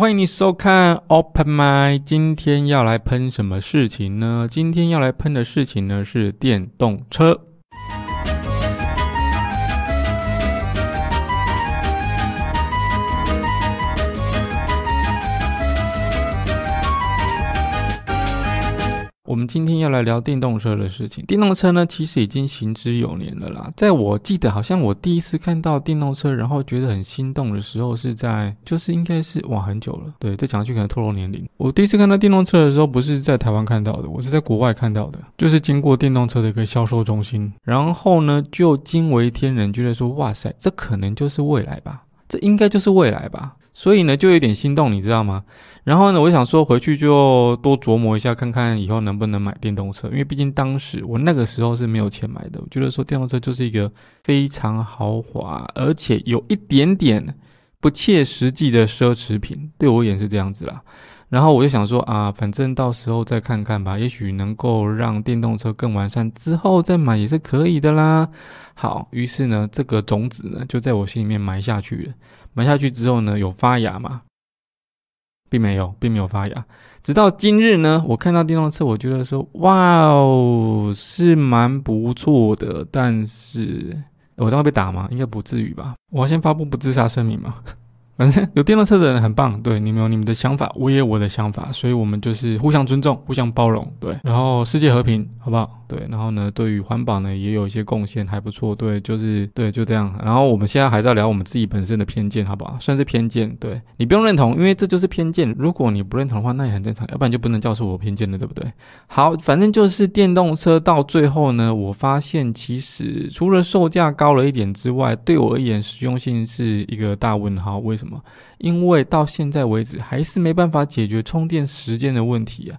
欢迎你收看 Open My。今天要来喷什么事情呢？今天要来喷的事情呢是电动车。我们今天要来聊电动车的事情。电动车呢，其实已经行之有年了啦。在我记得，好像我第一次看到电动车，然后觉得很心动的时候，是在就是应该是哇很久了。对，再讲下去可能透露年龄。我第一次看到电动车的时候，不是在台湾看到的，我是在国外看到的，就是经过电动车的一个销售中心，然后呢就惊为天人，觉得说哇塞，这可能就是未来吧，这应该就是未来吧。所以呢，就有点心动，你知道吗？然后呢，我想说回去就多琢磨一下，看看以后能不能买电动车。因为毕竟当时我那个时候是没有钱买的。我觉得说电动车就是一个非常豪华，而且有一点点不切实际的奢侈品，对我而言是这样子啦。然后我就想说啊，反正到时候再看看吧，也许能够让电动车更完善之后再买也是可以的啦。好，于是呢，这个种子呢就在我心里面埋下去了。埋下去之后呢，有发芽吗？并没有，并没有发芽。直到今日呢，我看到电动车，我觉得说，哇哦，是蛮不错的。但是，我将会被打吗？应该不至于吧。我要先发布不自杀声明吗？反正有电动车的人很棒，对你们有你们的想法，我也有我的想法，所以我们就是互相尊重、互相包容，对，然后世界和平，好不好？对，然后呢，对于环保呢也有一些贡献，还不错，对，就是对，就这样。然后我们现在还在聊我们自己本身的偏见，好不好？算是偏见，对你不用认同，因为这就是偏见。如果你不认同的话，那也很正常，要不然就不能叫出我偏见了，对不对？好，反正就是电动车到最后呢，我发现其实除了售价高了一点之外，对我而言实用性是一个大问号。为什么？因为到现在为止还是没办法解决充电时间的问题啊！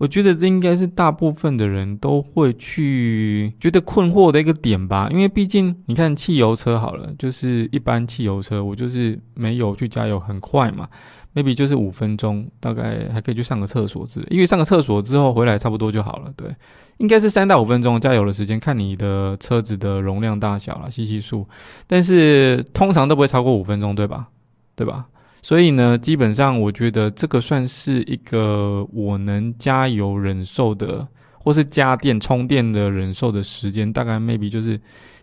我觉得这应该是大部分的人都会去觉得困惑的一个点吧。因为毕竟你看汽油车好了，就是一般汽油车，我就是没有去加油很快嘛，maybe 就是五分钟，大概还可以去上个厕所之类。因为上个厕所之后回来差不多就好了，对，应该是三到五分钟加油的时间，看你的车子的容量大小了，吸吸数，但是通常都不会超过五分钟，对吧？对吧？所以呢，基本上我觉得这个算是一个我能加油忍受的，或是加电充电的忍受的时间，大概 maybe 就是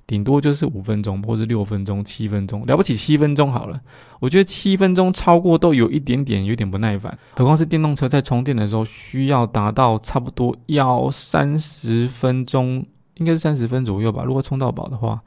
顶多就是五分钟，或是六分钟、七分钟，了不起七分钟好了。我觉得七分钟超过都有一点点有点不耐烦，何况是电动车在充电的时候需要达到差不多要三十分钟，应该是三十分左右吧，如果充到饱的话。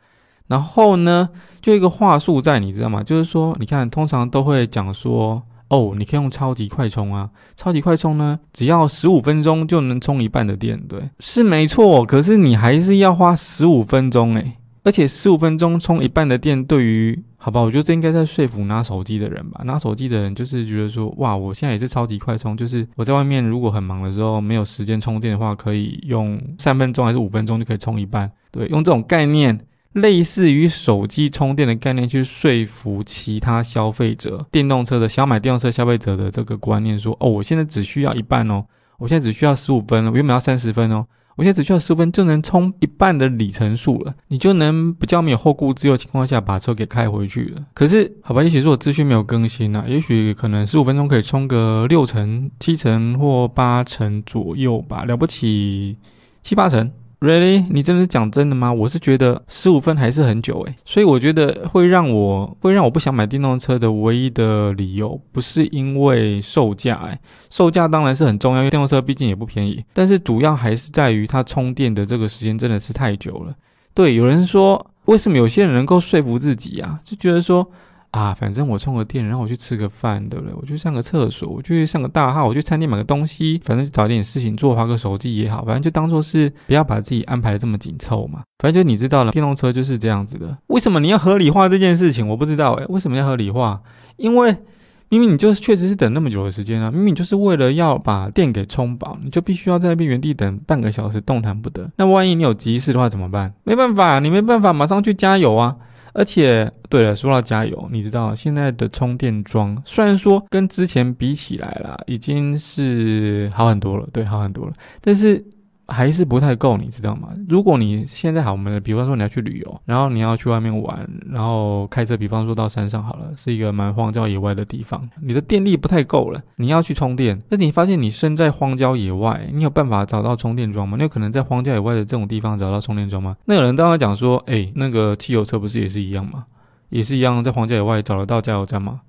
然后呢，就一个话术在，你知道吗？就是说，你看，通常都会讲说，哦，你可以用超级快充啊，超级快充呢，只要十五分钟就能充一半的电，对，是没错。可是你还是要花十五分钟诶，而且十五分钟充一半的电，对于好吧，我觉得这应该在说服拿手机的人吧。拿手机的人就是觉得说，哇，我现在也是超级快充，就是我在外面如果很忙的时候没有时间充电的话，可以用三分钟还是五分钟就可以充一半，对，用这种概念。类似于手机充电的概念，去说服其他消费者，电动车的想买电动车消费者的这个观念，说哦，我现在只需要一半哦，我现在只需要十五分了，我原本要三十分哦，我现在只需要十分就能充一半的里程数了，你就能比较没有后顾之忧情况下把车给开回去了。可是，好吧，也许是我资讯没有更新啊，也许可能十五分钟可以充个六成、七成或八成左右吧，了不起七八成。Really？你真的是讲真的吗？我是觉得十五分还是很久诶，所以我觉得会让我会让我不想买电动车的唯一的理由，不是因为售价诶，售价当然是很重要，因为电动车毕竟也不便宜，但是主要还是在于它充电的这个时间真的是太久了。对，有人说为什么有些人能够说服自己啊，就觉得说。啊，反正我充个电，然后我去吃个饭，对不对？我去上个厕所，我去上个大号，我去餐厅买个东西，反正找点事情做，划个手机也好，反正就当做是不要把自己安排的这么紧凑嘛。反正就你知道了，电动车就是这样子的。为什么你要合理化这件事情？我不知道诶，为什么要合理化？因为明明你就是确实是等那么久的时间啊，明明就是为了要把电给充饱，你就必须要在那边原地等半个小时，动弹不得。那万一你有急事的话怎么办？没办法，你没办法马上去加油啊。而且，对了，说到加油，你知道现在的充电桩虽然说跟之前比起来啦，已经是好很多了，对，好很多了。但是还是不太够，你知道吗？如果你现在好，我们比方说你要去旅游，然后你要去外面玩，然后开车，比方说到山上好了，是一个蛮荒郊野外的地方，你的电力不太够了，你要去充电，那你发现你身在荒郊野外，你有办法找到充电桩吗？你有可能在荒郊野外的这种地方找到充电桩吗？那有人刚刚讲说，哎，那个汽油车不是也是一样吗？也是一样，在荒郊野外找得到加油站吗？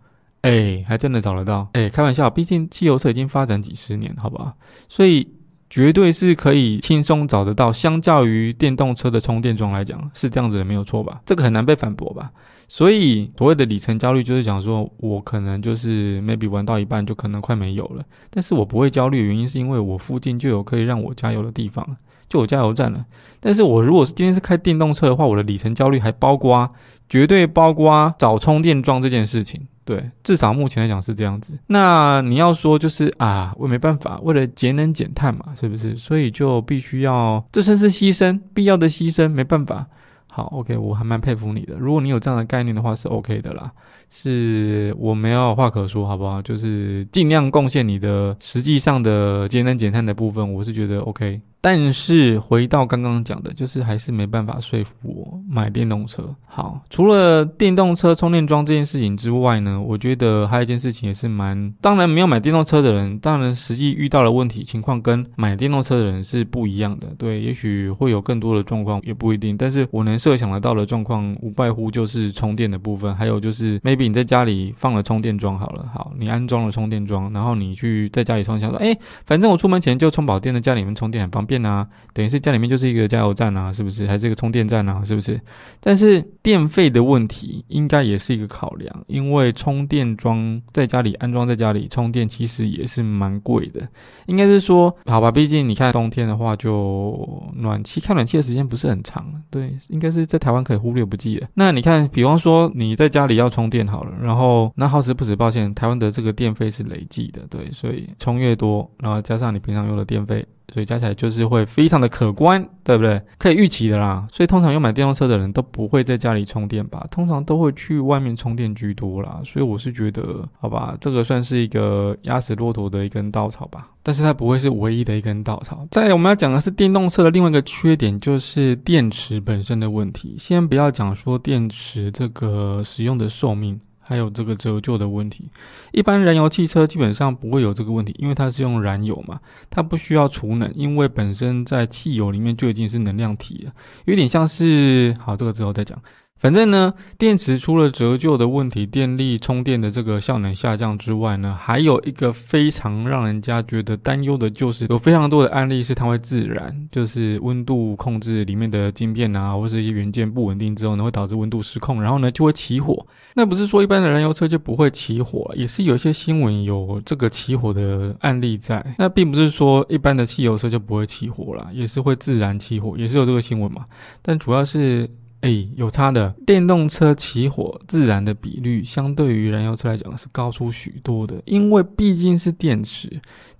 哎，还真的找得到。哎，开玩笑，毕竟汽油车已经发展几十年，好吧？所以绝对是可以轻松找得到。相较于电动车的充电桩来讲，是这样子的，没有错吧？这个很难被反驳吧？所以所谓的里程焦虑，就是讲说我可能就是 maybe 玩到一半就可能快没油了，但是我不会焦虑的原因是因为我附近就有可以让我加油的地方，就有加油站了。但是我如果是今天是开电动车的话，我的里程焦虑还包括。绝对包括找充电桩这件事情，对，至少目前来讲是这样子。那你要说就是啊，我没办法，为了节能减碳嘛，是不是？所以就必须要，这算是牺牲，必要的牺牲，没办法。好，OK，我还蛮佩服你的。如果你有这样的概念的话，是 OK 的啦，是我没有话可说，好不好？就是尽量贡献你的实际上的节能减碳的部分，我是觉得 OK。但是回到刚刚讲的，就是还是没办法说服我买电动车。好，除了电动车充电桩这件事情之外呢，我觉得还有一件事情也是蛮……当然，没有买电动车的人，当然实际遇到的问题情况跟买电动车的人是不一样的。对，也许会有更多的状况，也不一定。但是我能设想得到的状况，无外乎就是充电的部分，还有就是 maybe 你在家里放了充电桩，好了，好，你安装了充电桩，然后你去在家里充，想说，哎，反正我出门前就充饱电，在家里面充电很方便。电啊，等于是家里面就是一个加油站啊，是不是？还是一个充电站啊，是不是？但是电费的问题应该也是一个考量，因为充电桩在家里安装在家里充电，其实也是蛮贵的。应该是说，好吧，毕竟你看冬天的话，就暖气开暖气的时间不是很长，对，应该是在台湾可以忽略不计的。那你看，比方说你在家里要充电好了，然后那好死不死，抱歉，台湾的这个电费是累计的，对，所以充越多，然后加上你平常用的电费。所以加起来就是会非常的可观，对不对？可以预期的啦。所以通常要买电动车的人都不会在家里充电吧？通常都会去外面充电居多啦。所以我是觉得，好吧，这个算是一个压死骆驼的一根稻草吧。但是它不会是唯一的一根稻草。再来，我们要讲的是电动车的另外一个缺点，就是电池本身的问题。先不要讲说电池这个使用的寿命。还有这个折旧的问题，一般燃油汽车基本上不会有这个问题，因为它是用燃油嘛，它不需要储能，因为本身在汽油里面就已经是能量体了，有点像是，好，这个之后再讲。反正呢，电池出了折旧的问题，电力充电的这个效能下降之外呢，还有一个非常让人家觉得担忧的，就是有非常多的案例是它会自燃，就是温度控制里面的晶片啊，或是一些元件不稳定之后呢，会导致温度失控，然后呢就会起火。那不是说一般的燃油车就不会起火，也是有一些新闻有这个起火的案例在。那并不是说一般的汽油车就不会起火啦，也是会自燃起火，也是有这个新闻嘛。但主要是。哎，有差的，电动车起火自燃的比率，相对于燃油车来讲是高出许多的。因为毕竟是电池，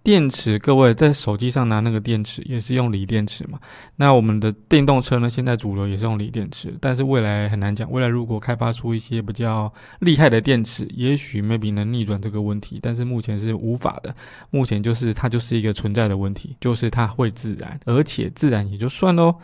电池，各位在手机上拿那个电池也是用锂电池嘛。那我们的电动车呢，现在主流也是用锂电池，但是未来很难讲。未来如果开发出一些比较厉害的电池，也许 maybe 能逆转这个问题，但是目前是无法的。目前就是它就是一个存在的问题，就是它会自燃，而且自燃也就算喽。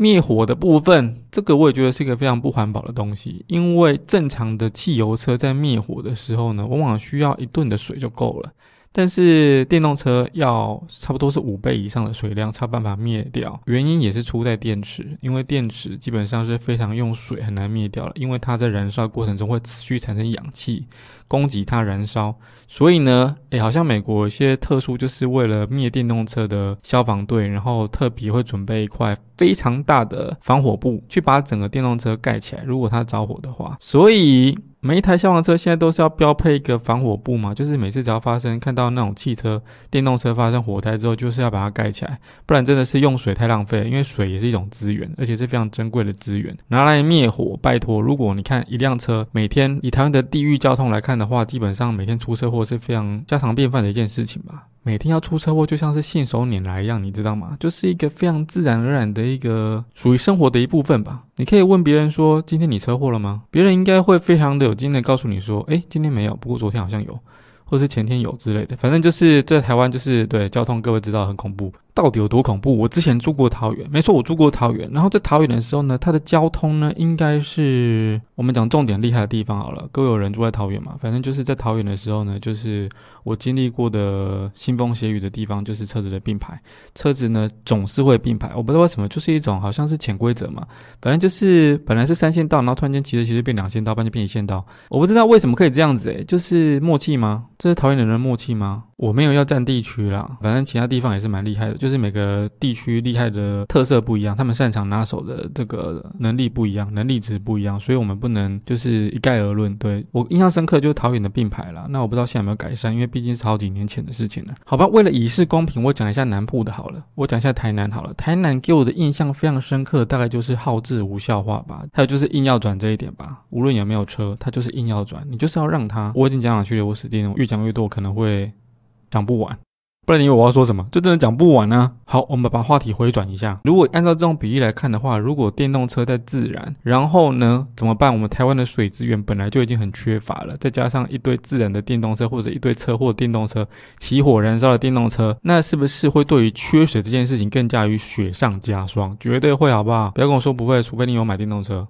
灭火的部分，这个我也觉得是一个非常不环保的东西，因为正常的汽油车在灭火的时候呢，往往需要一吨的水就够了。但是电动车要差不多是五倍以上的水量才办法灭掉，原因也是出在电池，因为电池基本上是非常用水很难灭掉了，因为它在燃烧过程中会持续产生氧气，供给它燃烧。所以呢，诶，好像美国有些特殊，就是为了灭电动车的消防队，然后特别会准备一块非常大的防火布，去把整个电动车盖起来，如果它着火的话。所以。每一台消防车现在都是要标配一个防火布嘛，就是每次只要发生看到那种汽车、电动车发生火灾之后，就是要把它盖起来，不然真的是用水太浪费了。因为水也是一种资源，而且是非常珍贵的资源，拿来灭火。拜托，如果你看一辆车每天以他们的地域交通来看的话，基本上每天出车祸是非常家常便饭的一件事情吧。每天要出车祸，就像是信手拈来一样，你知道吗？就是一个非常自然而然的一个属于生活的一部分吧。你可以问别人说：“今天你车祸了吗？”别人应该会非常的有经验告诉你说：“诶，今天没有，不过昨天好像有，或是前天有之类的。”反正就是在台湾，就是对交通，各位知道很恐怖。到底有多恐怖？我之前住过桃园，没错，我住过桃园。然后在桃园的时候呢，它的交通呢，应该是我们讲重点厉害的地方好了。各位有人住在桃园嘛？反正就是在桃园的时候呢，就是我经历过的腥风血雨的地方，就是车子的并排，车子呢总是会并排。我不知道为什么，就是一种好像是潜规则嘛。反正就是本来是三线道，然后突然间骑着骑着变两线道，半就变一线道。我不知道为什么可以这样子，诶，就是默契吗？这是桃园的人默契吗？我没有要占地区啦，反正其他地方也是蛮厉害的，就是每个地区厉害的特色不一样，他们擅长拿手的这个能力不一样，能力值不一样，所以我们不能就是一概而论。对我印象深刻就是桃园的并排啦，那我不知道现在有没有改善，因为毕竟是好几年前的事情了。好吧，为了以示公平，我讲一下南部的好了，我讲一下台南好了。台南给我的印象非常深刻，大概就是好智无效化吧，还有就是硬要转这一点吧。无论有没有车，他就是硬要转，你就是要让他。我已经讲讲去了，我死定了，越讲越多，可能会。讲不完，不然你以为我要说什么？就真的讲不完呢。好，我们把话题回转一下。如果按照这种比例来看的话，如果电动车在自燃，然后呢怎么办？我们台湾的水资源本来就已经很缺乏了，再加上一堆自燃的电动车或者一堆车祸电动车起火燃烧的电动车，那是不是会对于缺水这件事情更加于雪上加霜？绝对会，好不好？不要跟我说不会，除非你有买电动车。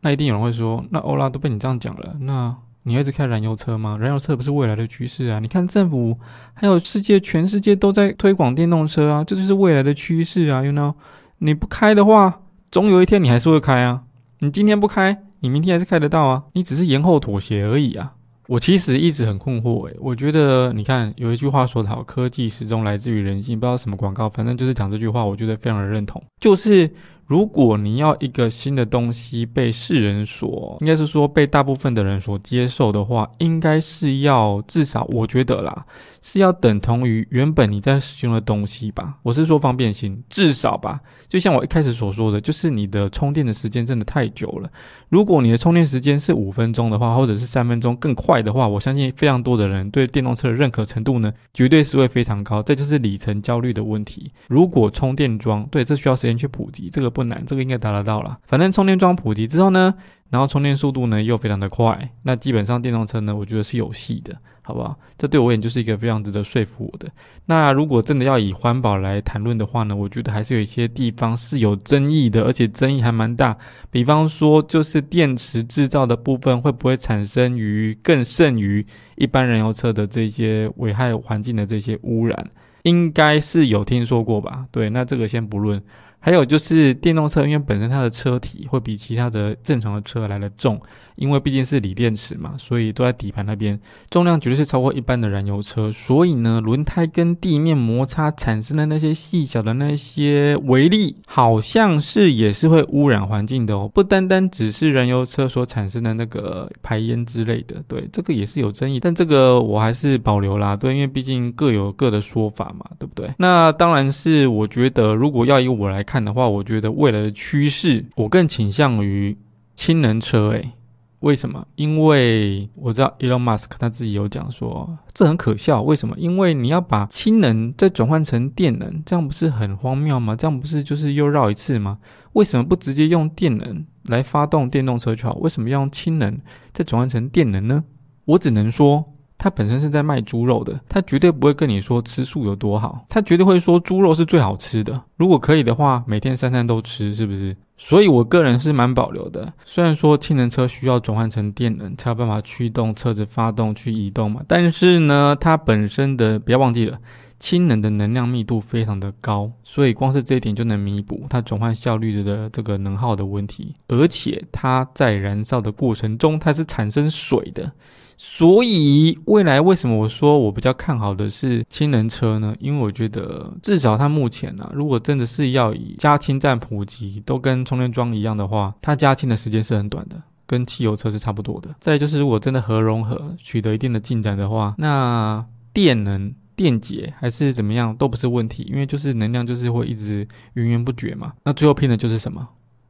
那一定有人会说，那欧拉都被你这样讲了，那。你一直开燃油车吗？燃油车不是未来的趋势啊！你看政府还有世界，全世界都在推广电动车啊，这就是未来的趋势啊！You know，你不开的话，总有一天你还是会开啊。你今天不开，你明天还是开得到啊。你只是延后妥协而已啊。我其实一直很困惑诶，我觉得你看有一句话说得好，科技始终来自于人性，不知道什么广告，反正就是讲这句话，我觉得非常的认同，就是。如果你要一个新的东西被世人所，应该是说被大部分的人所接受的话，应该是要至少，我觉得啦。是要等同于原本你在使用的东西吧？我是说方便性，至少吧。就像我一开始所说的，就是你的充电的时间真的太久了。如果你的充电时间是五分钟的话，或者是三分钟更快的话，我相信非常多的人对电动车的认可程度呢，绝对是会非常高。这就是里程焦虑的问题。如果充电桩，对，这需要时间去普及，这个不难，这个应该达得到了。反正充电桩普及之后呢？然后充电速度呢又非常的快，那基本上电动车呢，我觉得是有戏的，好不好？这对我而言就是一个非常值得说服我的。那如果真的要以环保来谈论的话呢，我觉得还是有一些地方是有争议的，而且争议还蛮大。比方说，就是电池制造的部分会不会产生于更甚于一般燃油车的这些危害环境的这些污染，应该是有听说过吧？对，那这个先不论。还有就是电动车，因为本身它的车体会比其他的正常的车来的重。因为毕竟是锂电池嘛，所以都在底盘那边，重量绝对是超过一般的燃油车。所以呢，轮胎跟地面摩擦产生的那些细小的那些微粒，好像是也是会污染环境的哦。不单单只是燃油车所产生的那个排烟之类的，对这个也是有争议。但这个我还是保留啦，对，因为毕竟各有各的说法嘛，对不对？那当然是我觉得，如果要以我来看看的话，我觉得未来的趋势，我更倾向于氢能车，诶。为什么？因为我知道 Elon Musk 他自己有讲说，这很可笑。为什么？因为你要把氢能再转换成电能，这样不是很荒谬吗？这样不是就是又绕一次吗？为什么不直接用电能来发动电动车就好？为什么要用氢能再转换成电能呢？我只能说。他本身是在卖猪肉的，他绝对不会跟你说吃素有多好，他绝对会说猪肉是最好吃的。如果可以的话，每天三餐都吃，是不是？所以我个人是蛮保留的。虽然说氢能车需要转换成电能才有办法驱动车子发动去移动嘛，但是呢，它本身的不要忘记了，氢能的能量密度非常的高，所以光是这一点就能弥补它转换效率的这个能耗的问题。而且它在燃烧的过程中，它是产生水的。所以未来为什么我说我比较看好的是氢能车呢？因为我觉得至少它目前呢，如果真的是要以加氢站普及都跟充电桩一样的话，它加氢的时间是很短的，跟汽油车是差不多的。再就是如果真的核融合取得一定的进展的话，那电能电解还是怎么样都不是问题，因为就是能量就是会一直源源不绝嘛。那最后拼的就是什么？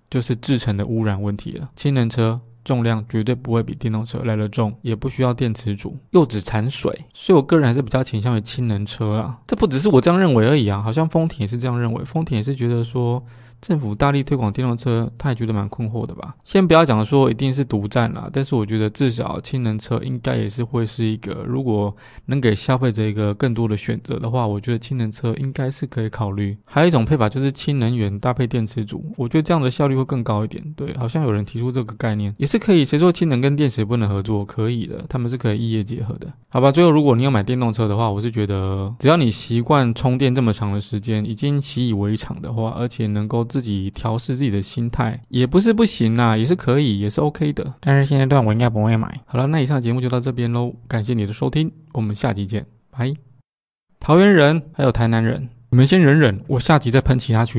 就是制成的污染问题了。氢能车。重量绝对不会比电动车来的重，也不需要电池组，又只产水，所以我个人还是比较倾向于氢能车啦。这不只是我这样认为而已啊，好像丰田也是这样认为。丰田也是觉得说，政府大力推广电动车，他也觉得蛮困惑的吧？先不要讲说一定是独占啦，但是我觉得至少氢能车应该也是会是一个，如果能给消费者一个更多的选择的话，我觉得氢能车应该是可以考虑。还有一种配法就是氢能源搭配电池组，我觉得这样的效率会更高一点。对，好像有人提出这个概念，也是可以。谁说氢能跟电池不能合作？可以的，他们是可以异业结合的。好吧，最后如果你要买电动车的话，我是觉得只要你习惯充电这么长的时间，已经习以为常的话，而且能够自己调试自己的心态，也不是不行呐，也是可以，也是 OK 的。但是现阶段我应该不会买。好了，那以上节目就到这边喽，感谢你的收听，我们下集见，拜。桃园人还有台南人，你们先忍忍，我下集再喷其他区。